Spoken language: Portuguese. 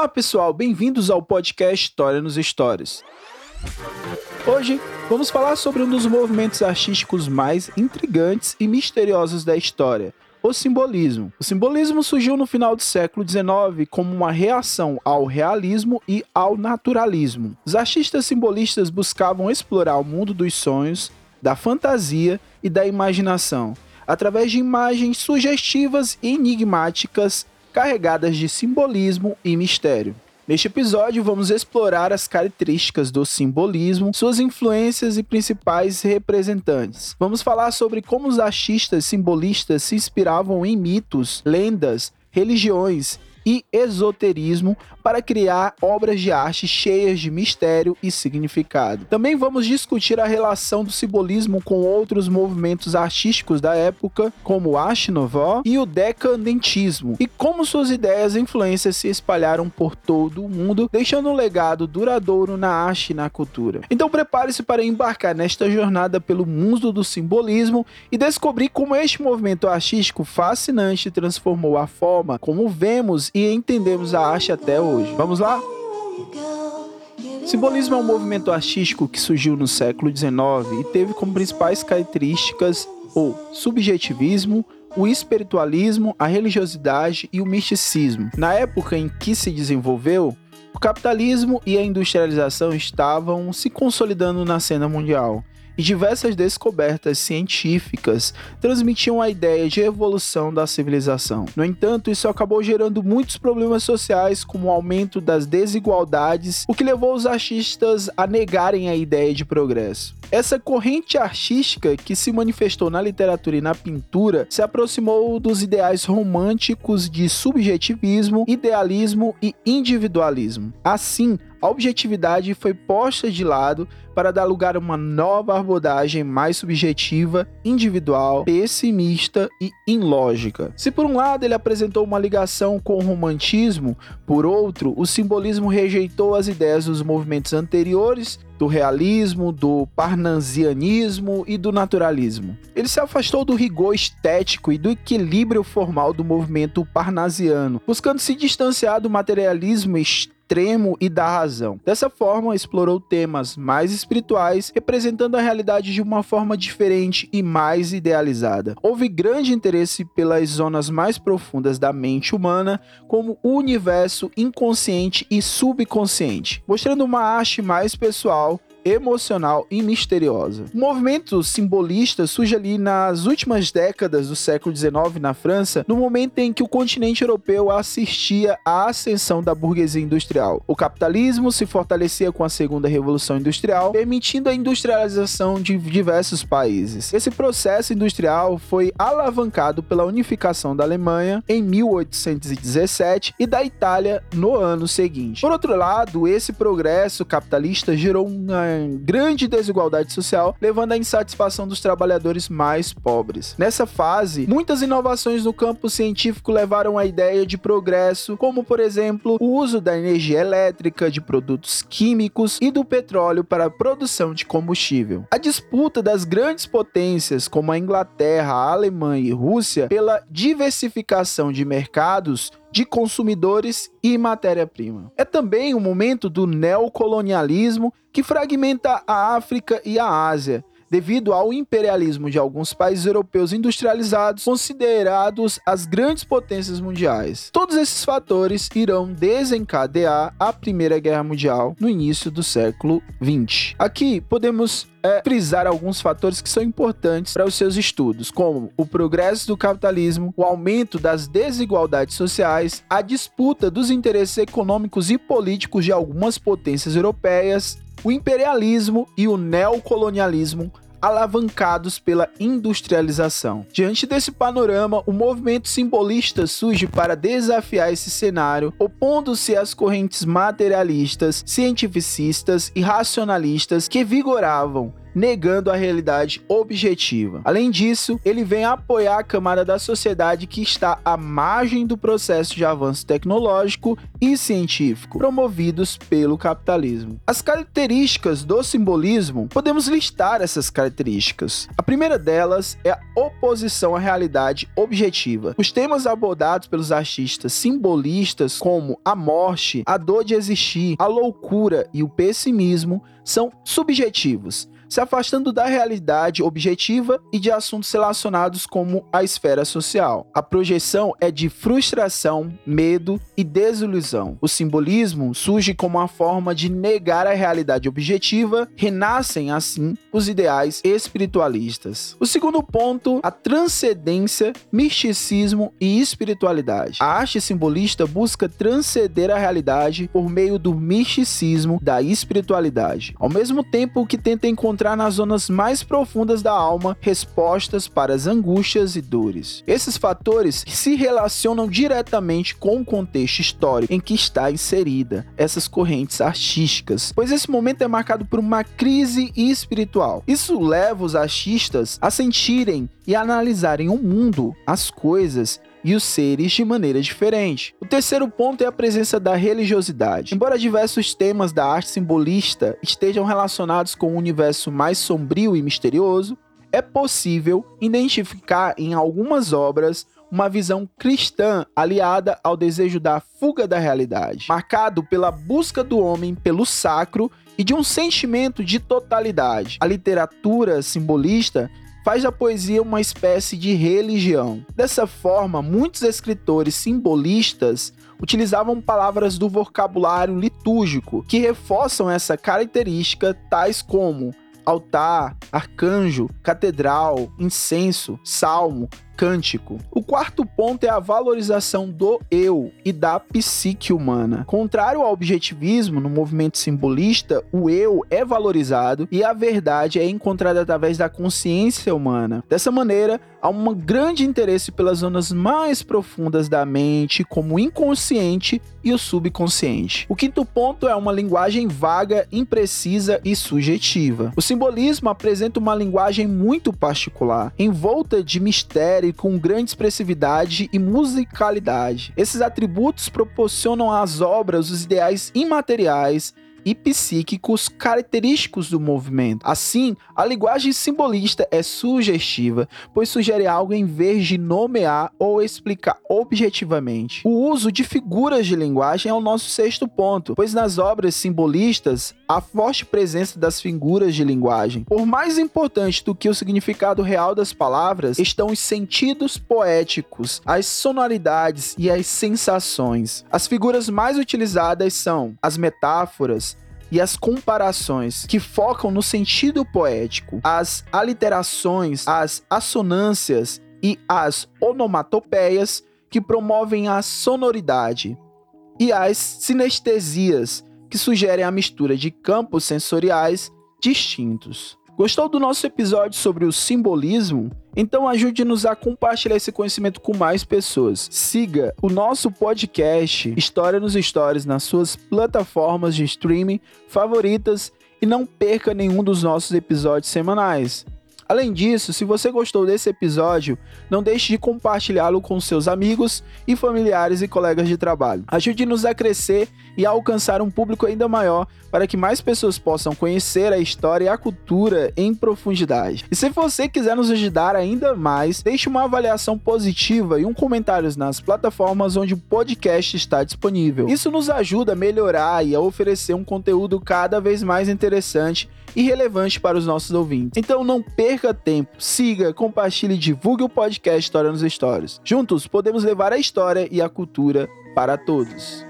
Olá pessoal, bem-vindos ao podcast História nos Stories. Hoje vamos falar sobre um dos movimentos artísticos mais intrigantes e misteriosos da história, o simbolismo. O simbolismo surgiu no final do século XIX como uma reação ao realismo e ao naturalismo. Os artistas simbolistas buscavam explorar o mundo dos sonhos, da fantasia e da imaginação, através de imagens sugestivas e enigmáticas carregadas de simbolismo e mistério. Neste episódio, vamos explorar as características do simbolismo, suas influências e principais representantes. Vamos falar sobre como os artistas simbolistas se inspiravam em mitos, lendas, religiões e esoterismo para criar obras de arte cheias de mistério e significado. Também vamos discutir a relação do simbolismo com outros movimentos artísticos da época, como o Arte Nouveau e o decadentismo, e como suas ideias e influências se espalharam por todo o mundo, deixando um legado duradouro na arte e na cultura. Então prepare-se para embarcar nesta jornada pelo mundo do simbolismo e descobrir como este movimento artístico fascinante transformou a forma como vemos e entendemos a arte até hoje. Vamos lá? Simbolismo é um movimento artístico que surgiu no século XIX e teve como principais características o subjetivismo, o espiritualismo, a religiosidade e o misticismo. Na época em que se desenvolveu, o capitalismo e a industrialização estavam se consolidando na cena mundial e diversas descobertas científicas transmitiam a ideia de evolução da civilização. No entanto, isso acabou gerando muitos problemas sociais, como o aumento das desigualdades, o que levou os artistas a negarem a ideia de progresso. Essa corrente artística que se manifestou na literatura e na pintura se aproximou dos ideais românticos de subjetivismo, idealismo e individualismo. Assim, a objetividade foi posta de lado para dar lugar a uma nova abordagem mais subjetiva, individual, pessimista e ilógica. Se por um lado ele apresentou uma ligação com o romantismo, por outro, o simbolismo rejeitou as ideias dos movimentos anteriores do realismo, do parnasianismo e do naturalismo. Ele se afastou do rigor estético e do equilíbrio formal do movimento parnasiano, buscando se distanciar do materialismo estético extremo e da razão. Dessa forma, explorou temas mais espirituais, representando a realidade de uma forma diferente e mais idealizada. Houve grande interesse pelas zonas mais profundas da mente humana, como o universo inconsciente e subconsciente, mostrando uma arte mais pessoal emocional e misteriosa. O movimento simbolista surge ali nas últimas décadas do século XIX na França, no momento em que o continente europeu assistia à ascensão da burguesia industrial. O capitalismo se fortalecia com a segunda revolução industrial, permitindo a industrialização de diversos países. Esse processo industrial foi alavancado pela unificação da Alemanha em 1817 e da Itália no ano seguinte. Por outro lado, esse progresso capitalista gerou uma grande desigualdade social, levando à insatisfação dos trabalhadores mais pobres. Nessa fase, muitas inovações no campo científico levaram à ideia de progresso, como por exemplo o uso da energia elétrica, de produtos químicos e do petróleo para a produção de combustível. A disputa das grandes potências como a Inglaterra, a Alemanha e Rússia pela diversificação de mercados de consumidores e matéria-prima. É também o momento do neocolonialismo que fragmenta a África e a Ásia, devido ao imperialismo de alguns países europeus industrializados, considerados as grandes potências mundiais. Todos esses fatores irão desencadear a Primeira Guerra Mundial no início do século XX. Aqui podemos é, frisar alguns fatores que são importantes para os seus estudos, como o progresso do capitalismo, o aumento das desigualdades sociais, a disputa dos interesses econômicos e políticos de algumas potências europeias, o imperialismo e o neocolonialismo alavancados pela industrialização. Diante desse panorama, o movimento simbolista surge para desafiar esse cenário, opondo-se às correntes materialistas, cientificistas e racionalistas que vigoravam negando a realidade objetiva. Além disso, ele vem apoiar a camada da sociedade que está à margem do processo de avanço tecnológico e científico promovidos pelo capitalismo. As características do simbolismo, podemos listar essas características. A primeira delas é a oposição à realidade objetiva. Os temas abordados pelos artistas simbolistas, como a morte, a dor de existir, a loucura e o pessimismo, são subjetivos se afastando da realidade objetiva e de assuntos relacionados como a esfera social. A projeção é de frustração, medo e desilusão. O simbolismo surge como uma forma de negar a realidade objetiva, renascem assim os ideais espiritualistas. O segundo ponto, a transcendência, misticismo e espiritualidade. A arte simbolista busca transcender a realidade por meio do misticismo, da espiritualidade, ao mesmo tempo que tenta encontrar encontrar nas zonas mais profundas da alma respostas para as angústias e dores. Esses fatores se relacionam diretamente com o contexto histórico em que está inserida essas correntes artísticas, pois esse momento é marcado por uma crise espiritual. Isso leva os artistas a sentirem e analisarem o mundo, as coisas e os seres de maneira diferente. O terceiro ponto é a presença da religiosidade. Embora diversos temas da arte simbolista estejam relacionados com o um universo mais sombrio e misterioso, é possível identificar em algumas obras uma visão cristã aliada ao desejo da fuga da realidade, marcado pela busca do homem pelo sacro e de um sentimento de totalidade. A literatura simbolista faz da poesia uma espécie de religião. Dessa forma, muitos escritores simbolistas utilizavam palavras do vocabulário litúrgico que reforçam essa característica, tais como altar, arcanjo, catedral, incenso, salmo, cântico. O quarto ponto é a valorização do eu e da psique humana. Contrário ao objetivismo no movimento simbolista, o eu é valorizado e a verdade é encontrada através da consciência humana. Dessa maneira, há um grande interesse pelas zonas mais profundas da mente, como o inconsciente e o subconsciente. O quinto ponto é uma linguagem vaga, imprecisa e subjetiva. O simbolismo apresenta uma linguagem muito particular, envolta de mistério com grande expressividade e musicalidade. Esses atributos proporcionam às obras os ideais imateriais e psíquicos característicos do movimento. Assim, a linguagem simbolista é sugestiva, pois sugere algo em vez de nomear ou explicar objetivamente. O uso de figuras de linguagem é o nosso sexto ponto, pois nas obras simbolistas há forte presença das figuras de linguagem. Por mais importante do que o significado real das palavras estão os sentidos poéticos, as sonoridades e as sensações. As figuras mais utilizadas são as metáforas, e as comparações que focam no sentido poético, as aliterações, as assonâncias e as onomatopeias que promovem a sonoridade, e as sinestesias que sugerem a mistura de campos sensoriais distintos. Gostou do nosso episódio sobre o simbolismo? Então ajude-nos a compartilhar esse conhecimento com mais pessoas. Siga o nosso podcast História nos Stories nas suas plataformas de streaming favoritas e não perca nenhum dos nossos episódios semanais. Além disso, se você gostou desse episódio, não deixe de compartilhá-lo com seus amigos e familiares e colegas de trabalho. Ajude-nos a crescer e a alcançar um público ainda maior para que mais pessoas possam conhecer a história e a cultura em profundidade. E se você quiser nos ajudar ainda mais, deixe uma avaliação positiva e um comentário nas plataformas onde o podcast está disponível. Isso nos ajuda a melhorar e a oferecer um conteúdo cada vez mais interessante e relevante para os nossos ouvintes. Então não perca tempo, siga, compartilhe e divulgue o podcast História nos Stories. Juntos podemos levar a história e a cultura para todos.